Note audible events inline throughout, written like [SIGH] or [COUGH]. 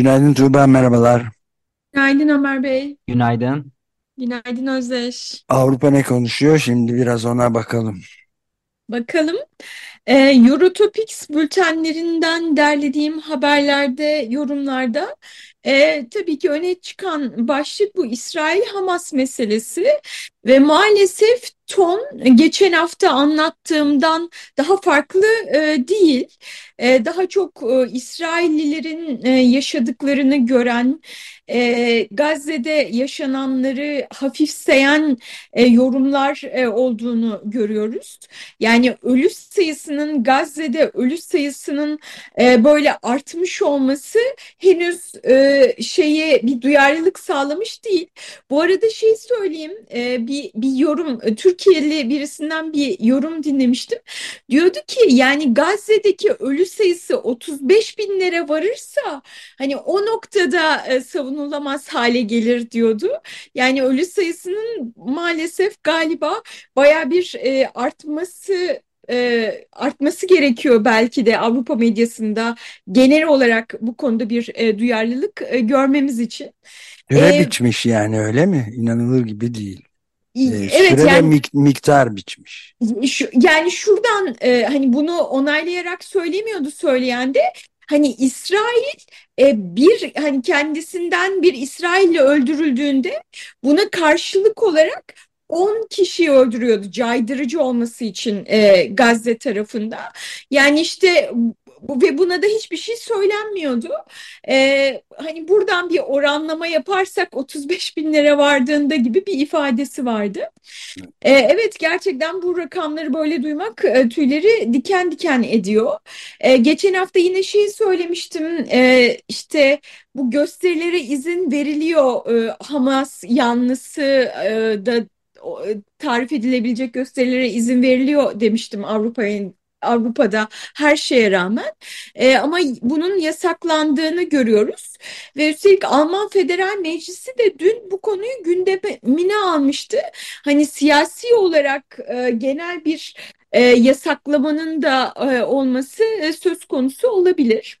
Günaydın Tuğba, merhabalar. Günaydın Ömer Bey. Günaydın. Günaydın Özdeş. Avrupa ne konuşuyor? Şimdi biraz ona bakalım. Bakalım. E, Eurotopics bültenlerinden derlediğim haberlerde, yorumlarda e, tabii ki öne çıkan başlık bu İsrail-Hamas meselesi ve maalesef ton geçen hafta anlattığımdan daha farklı e, değil. E, daha çok e, İsraillilerin e, yaşadıklarını gören, e, Gazze'de yaşananları hafifseyen e, yorumlar e, olduğunu görüyoruz. Yani ölü sayısının Gazze'de ölü sayısının e, böyle artmış olması henüz e, şeye bir duyarlılık sağlamış değil. Bu arada şey söyleyeyim, e, bir bir yorum Türkiye'li birisinden bir yorum dinlemiştim. Diyordu ki yani Gazze'deki ölü sayısı 35 binlere varırsa hani o noktada e, savunulamaz hale gelir diyordu. Yani ölü sayısının maalesef galiba baya bir e, artması e, artması gerekiyor belki de Avrupa medyasında genel olarak bu konuda bir e, duyarlılık e, görmemiz için. Süre E, biçmiş yani öyle mi? İnanılır gibi değil. Ee, evet süre yani mik- miktar biçmiş. Şu, yani şuradan e, hani bunu onaylayarak söylemiyordu söyleyen de hani İsrail e, bir hani kendisinden bir İsrailli öldürüldüğünde buna karşılık olarak 10 kişiyi öldürüyordu caydırıcı olması için e, Gazze tarafında. Yani işte ve buna da hiçbir şey söylenmiyordu. E, hani buradan bir oranlama yaparsak 35 bin lira vardığında gibi bir ifadesi vardı. E, evet gerçekten bu rakamları böyle duymak e, tüyleri diken diken ediyor. E, geçen hafta yine şey söylemiştim e, işte bu gösterilere izin veriliyor e, Hamas yanlısı e, da e, tarif edilebilecek gösterilere izin veriliyor demiştim Avrupa'nın Avrupa'da her şeye rağmen E, ama bunun yasaklandığını görüyoruz ve üstelik Alman Federal Meclisi de dün bu konuyu gündemine almıştı. Hani siyasi olarak e, genel bir e, yasaklamanın da e, olması e, söz konusu olabilir.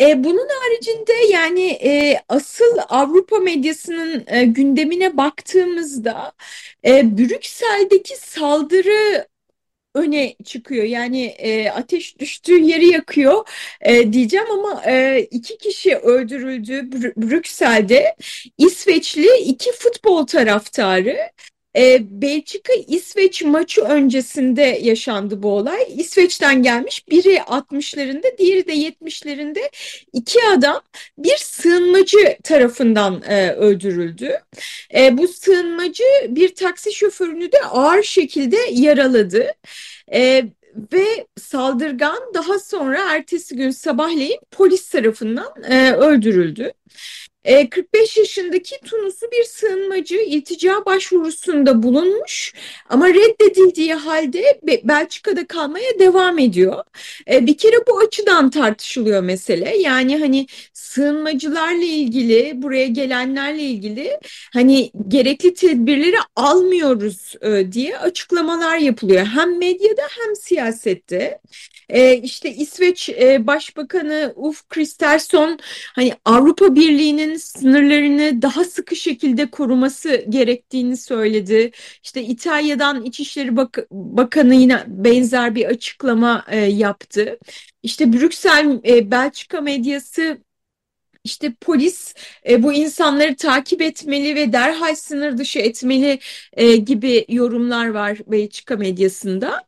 E, bunun haricinde yani e, asıl Avrupa medyasının e, gündemine baktığımızda e, Brüksel'deki saldırı öne çıkıyor. Yani e, ateş düştüğü yeri yakıyor e, diyeceğim ama e, iki kişi öldürüldü Br Brüksel'de. İsveçli iki futbol taraftarı. E, Belçika-İsveç maçı öncesinde yaşandı bu olay. İsveç'ten gelmiş biri 60'larında diğeri de 70'lerinde iki adam bir sığınmacı tarafından e, öldürüldü. E, bu sığınmacı bir taksi şoförünü de ağır şekilde yaraladı. E, ve saldırgan daha sonra ertesi gün sabahleyin polis tarafından e, öldürüldü. E, 45 yaşındaki Tunuslu bir sığınmacı iltica başvurusunda bulunmuş ama reddedildiği halde Be- Belçika'da kalmaya devam ediyor. E, bir kere bu açıdan tartışılıyor mesele. Yani hani sığınmacılarla ilgili, buraya gelenlerle ilgili hani gerekli tedbirleri almıyoruz e, diye açıklamalar yapılıyor. Hem medyada hem siyasette. E, işte İsveç e, Başbakanı Ulf Kristersson hani Avrupa Birliği'nin sınırlarını daha sıkı şekilde koruması gerektiğini söyledi. İşte İtalya'dan İçişleri Bak Bakanı yine benzer bir açıklama e, yaptı. İşte Brüksel e, Belçika medyası işte polis e, bu insanları takip etmeli ve derhal sınır dışı etmeli e, gibi yorumlar var Belçika medyasında.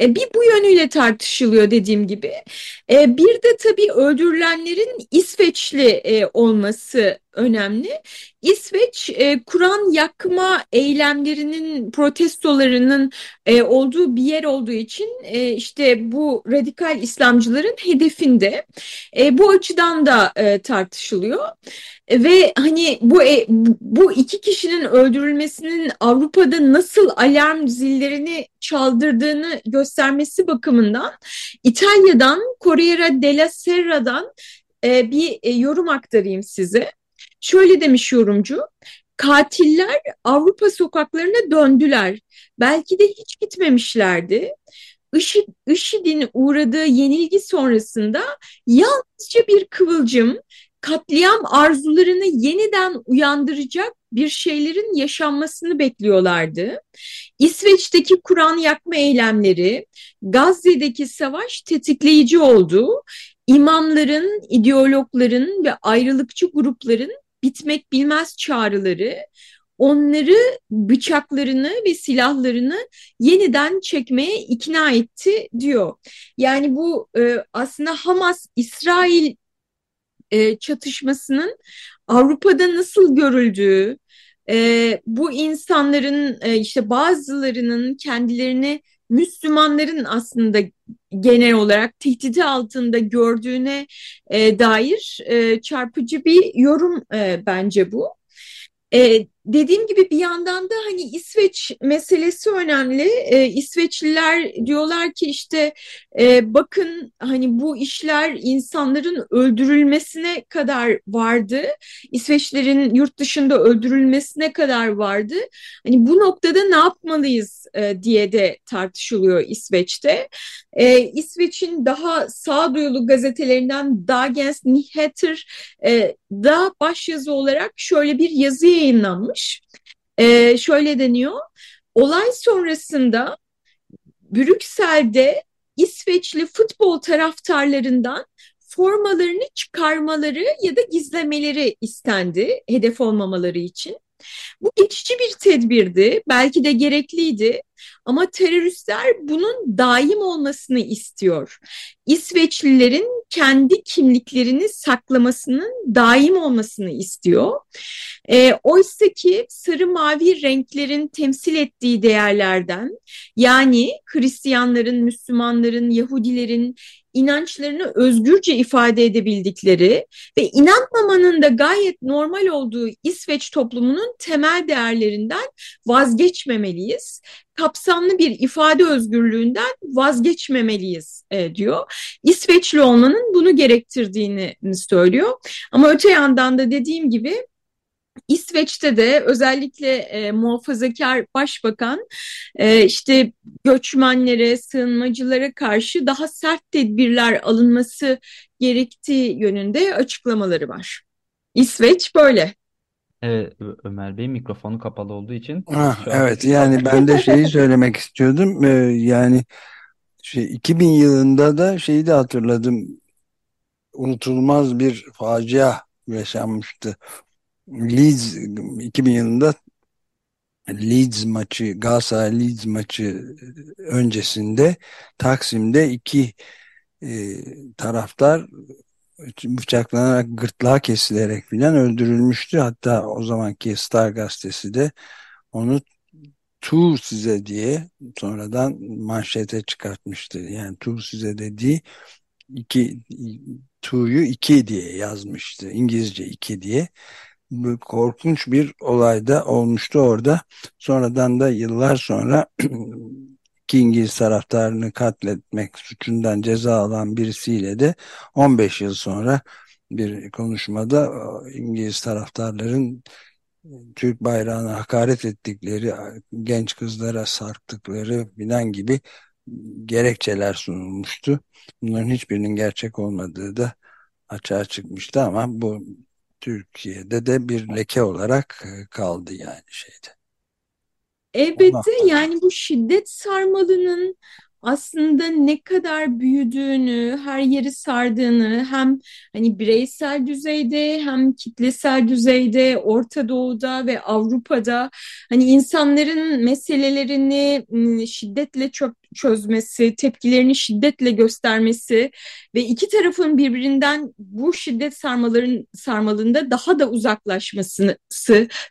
E, bir bu yönüyle tartışılıyor dediğim gibi. E, bir de tabii öldürülenlerin İsveçli e, olması önemli. İsveç e, Kur'an yakma eylemlerinin protestolarının e, olduğu bir yer olduğu için e, işte bu radikal İslamcıların hedefinde. E, bu açıdan da e, tartışılıyor. Ve hani bu e, bu iki kişinin öldürülmesinin Avrupa'da nasıl alarm zillerini çaldırdığını göstermesi bakımından İtalya'dan Corriere della Serra'dan e, bir e, yorum aktarayım size. Şöyle demiş yorumcu, katiller Avrupa sokaklarına döndüler. Belki de hiç gitmemişlerdi. IŞİD, IŞİD'in uğradığı yenilgi sonrasında yalnızca bir kıvılcım katliam arzularını yeniden uyandıracak bir şeylerin yaşanmasını bekliyorlardı. İsveç'teki Kur'an yakma eylemleri, Gazze'deki savaş tetikleyici oldu. İmamların, ideologların ve ayrılıkçı grupların bitmek bilmez çağrıları onları bıçaklarını ve silahlarını yeniden çekmeye ikna etti diyor. Yani bu e, aslında Hamas-İsrail e, çatışmasının Avrupa'da nasıl görüldüğü, e, bu insanların e, işte bazılarının kendilerini Müslümanların aslında genel olarak tehdidi altında gördüğüne e, dair e, çarpıcı bir yorum e, bence bu. E, dediğim gibi bir yandan da hani İsveç meselesi önemli. E, İsveçliler diyorlar ki işte e, bakın hani bu işler insanların öldürülmesine kadar vardı. İsveçlerin yurt dışında öldürülmesine kadar vardı. Hani bu noktada ne yapmalıyız e, diye de tartışılıyor İsveç'te. E, İsveç'in daha sağduyulu gazetelerinden Dagens Nyheter e, da başyazı olarak şöyle bir yazı yayınlanmış. E, şöyle deniyor. Olay sonrasında Brüksel'de İsveçli futbol taraftarlarından formalarını çıkarmaları ya da gizlemeleri istendi hedef olmamaları için. Bu geçici bir tedbirdi, belki de gerekliydi ama teröristler bunun daim olmasını istiyor. İsveçlilerin kendi kimliklerini saklamasının daim olmasını istiyor. E, Oysa ki sarı mavi renklerin temsil ettiği değerlerden yani Hristiyanların, Müslümanların, Yahudilerin inançlarını özgürce ifade edebildikleri ve inanmamanın da gayet normal olduğu İsveç toplumunun temel değerlerinden vazgeçmemeliyiz. Kapsamlı bir ifade özgürlüğünden vazgeçmemeliyiz e, diyor. İsveçli olmanın bunu gerektirdiğini söylüyor. Ama öte yandan da dediğim gibi İsveç'te de özellikle e, muhafazakar başbakan e, işte göçmenlere, sığınmacılara karşı daha sert tedbirler alınması gerektiği yönünde açıklamaları var. İsveç böyle. Evet Ömer Bey mikrofonu kapalı olduğu için Ah, şu an evet yani ben de şeyi söylemek istiyordum. Ee, yani şey 2000 yılında da şeyi de hatırladım. Unutulmaz bir facia yaşanmıştı. Leeds 2000 yılında Leeds maçı Galatasaray Leeds maçı öncesinde Taksim'de iki e, taraftar bıçaklanarak gırtlağı kesilerek filan öldürülmüştü. Hatta o zamanki Star gazetesi de onu tu size diye sonradan manşete çıkartmıştı. Yani tu size dediği iki tu'yu iki diye yazmıştı. İngilizce iki diye korkunç bir olayda olmuştu orada. Sonradan da yıllar sonra [CLEARS THROAT] iki İngiliz taraftarını katletmek suçundan ceza alan birisiyle de 15 yıl sonra bir konuşmada İngiliz taraftarların Türk bayrağına hakaret ettikleri, genç kızlara sarktıkları filan gibi gerekçeler sunulmuştu. Bunların hiçbirinin gerçek olmadığı da açığa çıkmıştı ama bu Türkiye'de de bir leke olarak e, kaldı yani şeyde. Elbette yani bu şiddet sarmalının aslında ne kadar büyüdüğünü, her yeri sardığını hem hani bireysel düzeyde hem kitlesel düzeyde Orta Doğu'da ve Avrupa'da hani insanların meselelerini şiddetle çöp, çözmesi, tepkilerini şiddetle göstermesi ve iki tarafın birbirinden bu şiddet sarmaların sarmalında daha da uzaklaşması,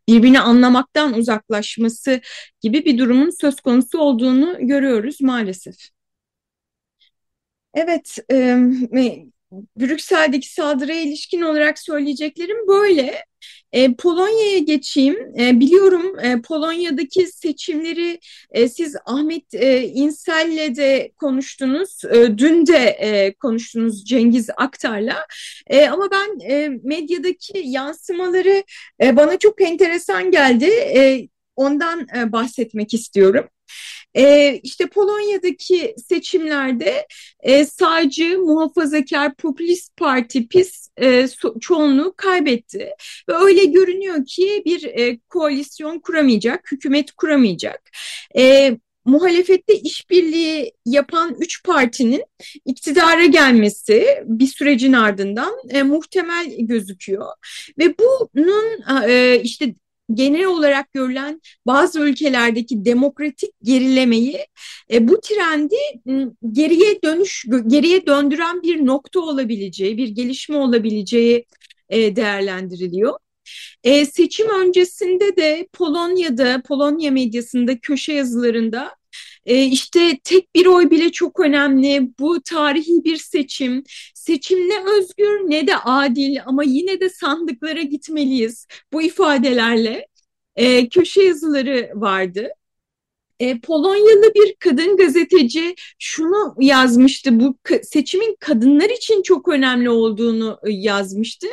birbirini anlamaktan uzaklaşması gibi bir durumun söz konusu olduğunu görüyoruz maalesef. Evet, e, Brüksel'deki saldırıya ilişkin olarak söyleyeceklerim böyle. E, Polonya'ya geçeyim. E, biliyorum e, Polonya'daki seçimleri e, siz Ahmet e, İnsel'le de konuştunuz. E, dün de e, konuştunuz Cengiz Aktar'la. E, ama ben e, medyadaki yansımaları e, bana çok enteresan geldi. E, ondan e, bahsetmek istiyorum. E, işte Polonya'daki seçimlerde e, sağcı, muhafazakar, popülist parti PIS e, çoğunluğu kaybetti. Ve öyle görünüyor ki bir e, koalisyon kuramayacak, hükümet kuramayacak. E, muhalefette işbirliği yapan üç partinin iktidara gelmesi bir sürecin ardından e, muhtemel gözüküyor ve bunun e, işte genel olarak görülen bazı ülkelerdeki demokratik gerilemeyi e, bu trendi geriye dönüş geriye döndüren bir nokta olabileceği, bir gelişme olabileceği e, değerlendiriliyor. E, seçim öncesinde de Polonya'da, Polonya medyasında, köşe yazılarında e, işte tek bir oy bile çok önemli. Bu tarihi bir seçim. Seçim ne özgür ne de adil ama yine de sandıklara gitmeliyiz. Bu ifadelerle e, köşe yazıları vardı. E, Polonyalı bir kadın gazeteci şunu yazmıştı, bu seçimin kadınlar için çok önemli olduğunu e, yazmıştı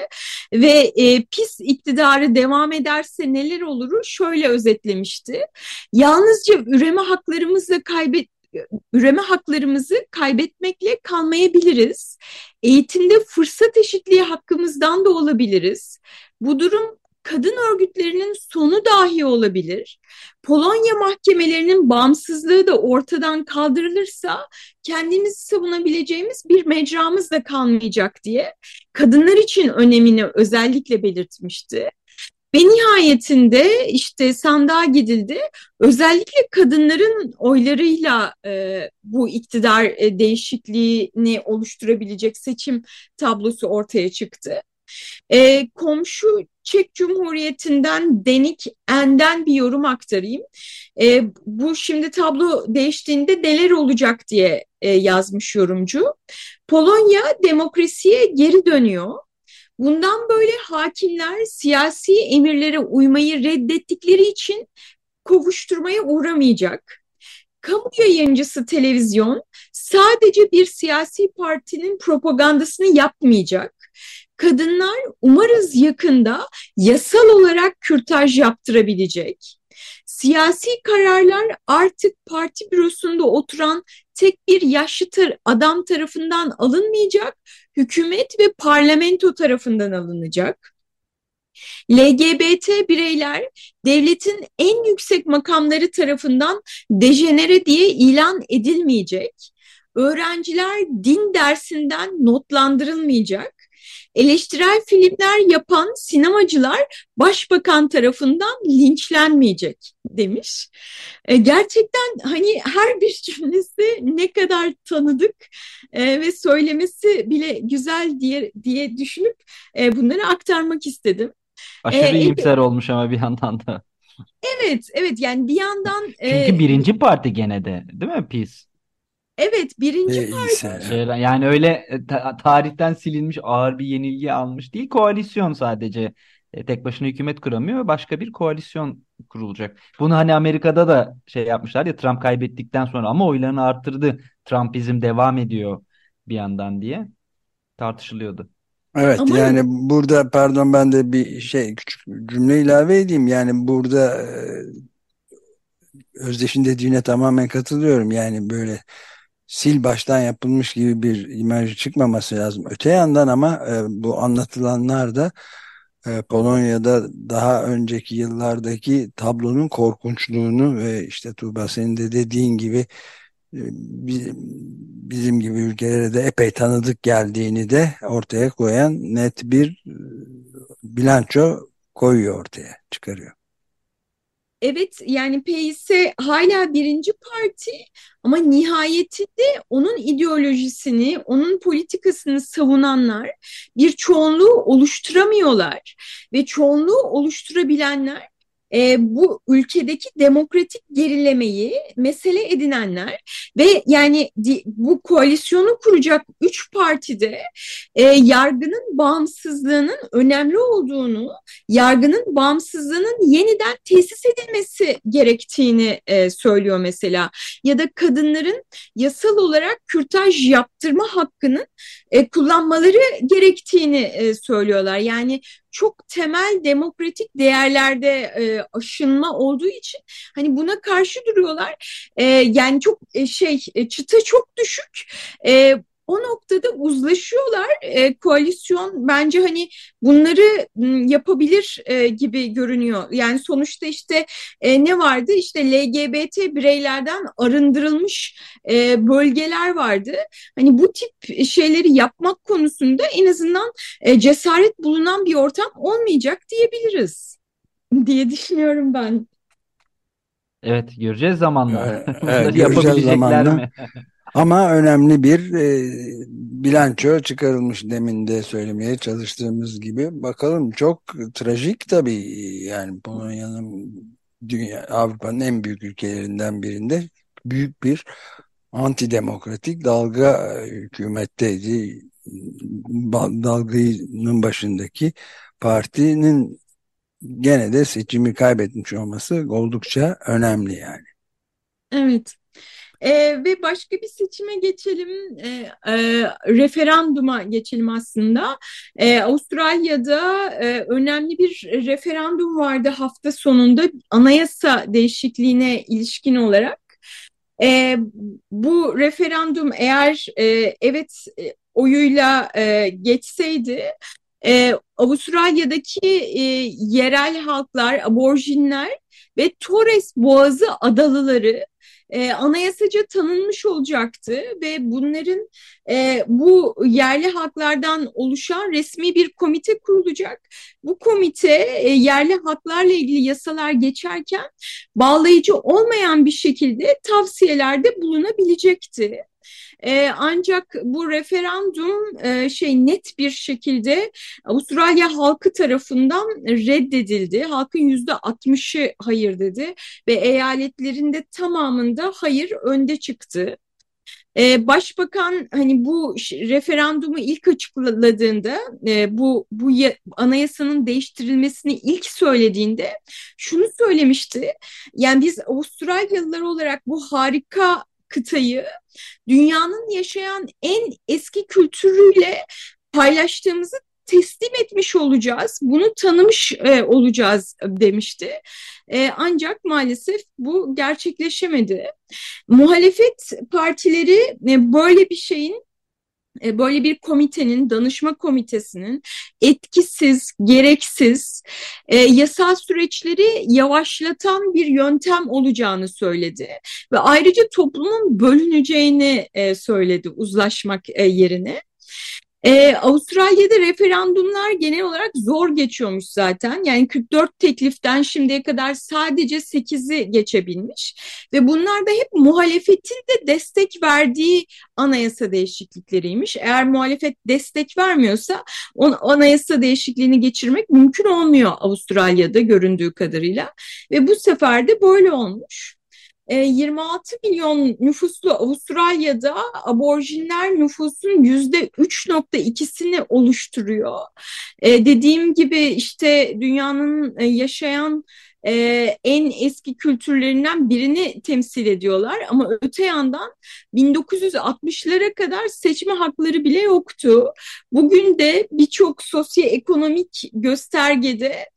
ve e, pis iktidarı devam ederse neler oluru şöyle özetlemişti. Yalnızca üreme haklarımızla kaybet üreme haklarımızı kaybetmekle kalmayabiliriz. Eğitimde fırsat eşitliği hakkımızdan da olabiliriz. Bu durum kadın örgütlerinin sonu dahi olabilir. Polonya mahkemelerinin bağımsızlığı da ortadan kaldırılırsa kendimizi savunabileceğimiz bir mecramız da kalmayacak diye kadınlar için önemini özellikle belirtmişti. Ve nihayetinde işte sandığa gidildi. Özellikle kadınların oylarıyla e, bu iktidar e, değişikliğini oluşturabilecek seçim tablosu ortaya çıktı. E, komşu Çek Cumhuriyeti'nden Denik En'den bir yorum aktarayım. E, bu şimdi tablo değiştiğinde neler olacak diye e, yazmış yorumcu. Polonya demokrasiye geri dönüyor. Bundan böyle hakimler siyasi emirlere uymayı reddettikleri için kovuşturmaya uğramayacak. Kamu yayıncısı televizyon sadece bir siyasi partinin propagandasını yapmayacak kadınlar umarız yakında yasal olarak kürtaj yaptırabilecek. Siyasi kararlar artık parti bürosunda oturan tek bir yaşlı tar adam tarafından alınmayacak, hükümet ve parlamento tarafından alınacak. LGBT bireyler devletin en yüksek makamları tarafından dejenere diye ilan edilmeyecek. Öğrenciler din dersinden notlandırılmayacak eleştirel filmler yapan sinemacılar başbakan tarafından linçlenmeyecek demiş. E, gerçekten hani her bir cümlesi ne kadar tanıdık e, ve söylemesi bile güzel diye diye düşünüp e, bunları aktarmak istedim. Aşırı e, iyimser olmuş ama bir yandan da. Evet, evet yani bir yandan... Çünkü e, birinci parti gene de değil mi Peace? Evet birinci ee, parti. yani öyle e, ta- tarihten silinmiş ağır bir yenilgi almış değil. Koalisyon sadece. E, tek başına hükümet kuramıyor. Başka bir koalisyon kurulacak. Bunu hani Amerika'da da şey yapmışlar ya Trump kaybettikten sonra ama oylarını arttırdı. Trumpizm devam ediyor bir yandan diye tartışılıyordu. Evet Ama... yani burada pardon ben de bir şey küçük cümle ilave edeyim. Yani burada e, Özdeş'in dediğine tamamen katılıyorum. Yani böyle sil baştan yapılmış gibi bir imaj çıkmaması lazım. Öte yandan ama e, bu anlatılanlar da e, Polonya'da daha önceki yıllardaki tablonun korkunçluğunu ve işte Tuğba senin de dediğin gibi e, bizim gibi ülkelere de epey tanıdık geldiğini de ortaya koyan net bir e, bilanço koyuyor ortaya çıkarıyor. Evet yani PYS hala birinci parti ama nihayetinde onun ideolojisini, onun politikasını savunanlar bir çoğunluğu oluşturamıyorlar ve çoğunluğu oluşturabilenler e, bu ülkedeki demokratik gerilemeyi mesele edinenler ve yani bu koalisyonu kuracak üç partide e, yargının bağımsızlığının önemli olduğunu, yargının bağımsızlığının yeniden tesis edilmesi gerektiğini e, söylüyor mesela. Ya da kadınların yasal olarak kürtaj yaptırma hakkının e, kullanmaları gerektiğini e, söylüyorlar. Yani çok temel demokratik değerlerde e, aşınma olduğu için hani buna karşı duruyorlar. Yani çok şey e, çıta çok düşük. E, o noktada uzlaşıyorlar. E, koalisyon bence hani bunları yapabilir e, gibi görünüyor. Yani sonuçta işte e, ne vardı? İşte LGBT bireylerden arındırılmış e, bölgeler vardı. Hani bu tip şeyleri yapmak konusunda en azından e, cesaret bulunan bir ortam olmayacak diyebiliriz [LAUGHS] diye düşünüyorum ben. Evet göreceğiz zamanla. [LAUGHS] Evet, Bunları göreceğiz yapabilecekler zamanla. mi? [LAUGHS] Ama önemli bir e, bilanço çıkarılmış demin de söylemeye çalıştığımız gibi. Bakalım çok trajik tabii yani Polonya'nın dünya Avrupa'nın en büyük ülkelerinden birinde büyük bir antidemokratik dalga e, hükümetteydi. Dalganın başındaki partinin gene de seçimi kaybetmiş olması oldukça önemli yani. Evet. Ee, ve başka bir seçime geçelim, e, e, referanduma geçelim aslında. E, Avustralya'da e, önemli bir referandum vardı hafta sonunda anayasa değişikliğine ilişkin olarak. E, bu referandum eğer e, evet e, oyuyla e, geçseydi e, Avustralya'daki e, yerel halklar, aborjinler ve Torres Boğazı adalıları e, anayasaca tanınmış olacaktı ve bunların e, bu yerli haklardan oluşan resmi bir komite kurulacak. Bu komite e, yerli haklarla ilgili yasalar geçerken bağlayıcı olmayan bir şekilde tavsiyelerde bulunabilecekti. E, ancak bu referandum e, şey net bir şekilde Avustralya halkı tarafından reddedildi. Halkın yüzde 60'ı hayır dedi ve eyaletlerinde tamamında hayır önde çıktı. Ee, başbakan hani bu referandumu ilk açıkladığında e, bu bu anayasanın değiştirilmesini ilk söylediğinde şunu söylemişti. Yani biz Avustralyalılar olarak bu harika kıtayı dünyanın yaşayan en eski kültürüyle paylaştığımızı teslim etmiş olacağız, bunu tanımış e, olacağız demişti. E, ancak maalesef bu gerçekleşemedi. Muhalefet partileri e, böyle bir şeyin böyle bir komitenin, danışma komitesinin etkisiz, gereksiz, e, yasal süreçleri yavaşlatan bir yöntem olacağını söyledi. Ve ayrıca toplumun bölüneceğini e, söyledi uzlaşmak e, yerine. Ee, Avustralya'da referandumlar genel olarak zor geçiyormuş zaten. Yani 44 tekliften şimdiye kadar sadece 8'i geçebilmiş. Ve bunlar da hep muhalefetin de destek verdiği anayasa değişiklikleriymiş. Eğer muhalefet destek vermiyorsa on, anayasa değişikliğini geçirmek mümkün olmuyor Avustralya'da göründüğü kadarıyla. Ve bu sefer de böyle olmuş. 26 e, milyon nüfuslu Avustralya'da aborjinler nüfusun yüzde 3.2'sini oluşturuyor. E, dediğim gibi işte dünyanın e, yaşayan e, en eski kültürlerinden birini temsil ediyorlar. Ama öte yandan 1960'lara kadar seçme hakları bile yoktu. Bugün de birçok sosyoekonomik göstergede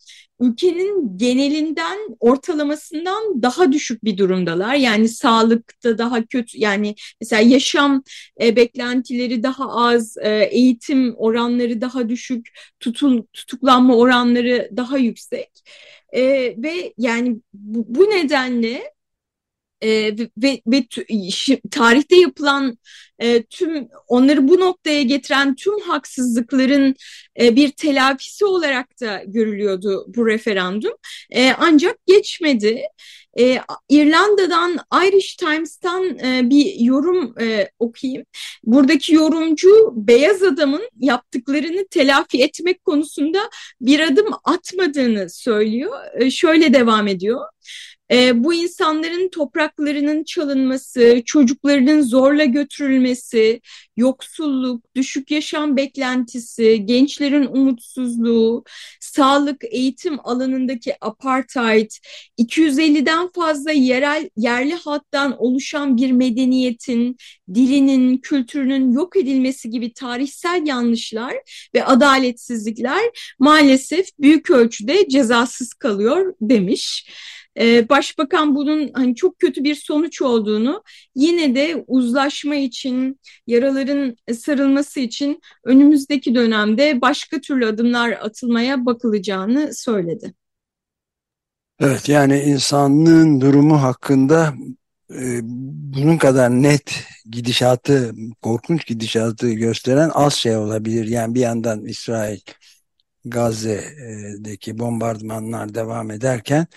ülkenin genelinden ortalamasından daha düşük bir durumdalar. Yani sağlıkta daha kötü yani mesela yaşam e, beklentileri daha az, e, eğitim oranları daha düşük, tutul, tutuklanma oranları daha yüksek. E, ve yani bu, bu nedenle e, ve, ve tarihte yapılan e, tüm onları bu noktaya getiren tüm haksızlıkların e, bir telafisi olarak da görülüyordu bu referandum. E, ancak geçmedi. E, İrlanda'dan Irish Times'tan e, bir yorum e, okuyayım. Buradaki yorumcu beyaz adamın yaptıklarını telafi etmek konusunda bir adım atmadığını söylüyor. E, şöyle devam ediyor. E, bu insanların topraklarının çalınması, çocuklarının zorla götürülmesi, yoksulluk, düşük yaşam beklentisi, gençlerin umutsuzluğu, sağlık, eğitim alanındaki apartheid, 250'den fazla yerel yerli halktan oluşan bir medeniyetin, dilinin, kültürünün yok edilmesi gibi tarihsel yanlışlar ve adaletsizlikler maalesef büyük ölçüde cezasız kalıyor demiş. Ee, başbakan bunun hani çok kötü bir sonuç olduğunu yine de uzlaşma için, yaraların sarılması için önümüzdeki dönemde başka türlü adımlar atılmaya bakılacağını söyledi. Evet yani insanlığın durumu hakkında e, bunun kadar net gidişatı, korkunç gidişatı gösteren az şey olabilir. Yani bir yandan İsrail Gazze'deki bombardımanlar devam ederken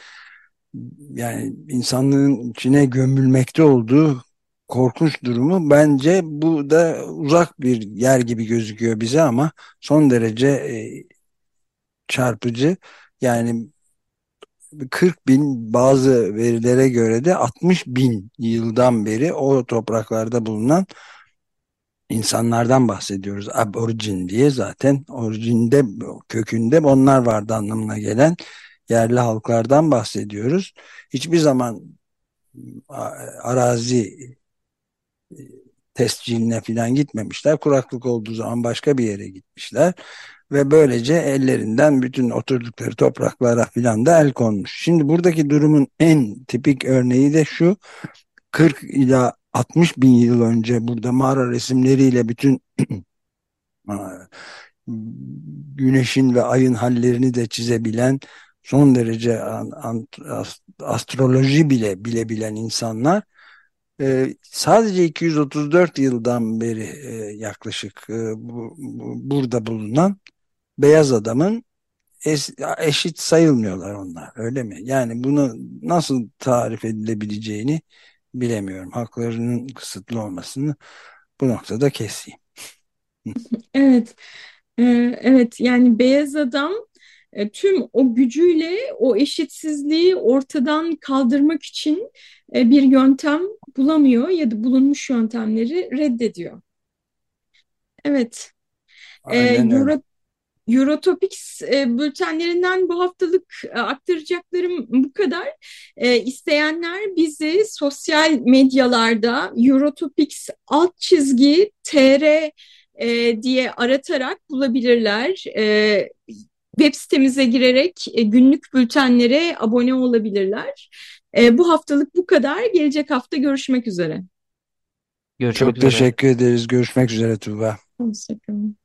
yani insanlığın içine gömülmekte olduğu korkunç durumu bence bu da uzak bir yer gibi gözüküyor bize ama son derece e, çarpıcı. Yani 40 bin bazı verilere göre de 60 bin yıldan beri o topraklarda bulunan insanlardan bahsediyoruz. Aborjin diye zaten orijinde kökünde onlar vardı anlamına gelen yerli halklardan bahsediyoruz. Hiçbir zaman arazi e, tesciline falan gitmemişler. Kuraklık olduğu zaman başka bir yere gitmişler. Ve böylece ellerinden bütün oturdukları topraklara falan da el konmuş. Şimdi buradaki durumun en tipik örneği de şu. 40 ila 60 bin yıl önce burada mağara resimleriyle bütün [CLEARS THROAT] güneşin ve ayın hallerini de çizebilen son derece astroloji bile bilebilen insanlar e, sadece 234 yıldan beri e, yaklaşık e, bu, bu, burada bulunan beyaz adamın es, eşit sayılmıyorlar onlar öyle mi? Yani bunu nasıl tarif edilebileceğini bilemiyorum. Haklarının kısıtlı olmasını bu noktada keseyim. [LAUGHS] Evet. Ee, evet yani beyaz adam e, tüm o gücüyle o eşitsizliği ortadan kaldırmak için e, bir yöntem bulamıyor ya da bulunmuş yöntemleri reddediyor. Evet. E, Euro, Eurotopics bültenlerinden bu haftalık aktaracaklarım bu kadar. İsteyenler bizi sosyal medyalarda Eurotopics alt çizgi tr diye aratarak bulabilirler web sitemize girerek e, günlük bültenlere abone olabilirler. E, bu haftalık bu kadar. Gelecek hafta görüşmek üzere. Görüşmek Çok üzere. teşekkür ederiz. Görüşmek üzere Tuğba. Hoşçakalın.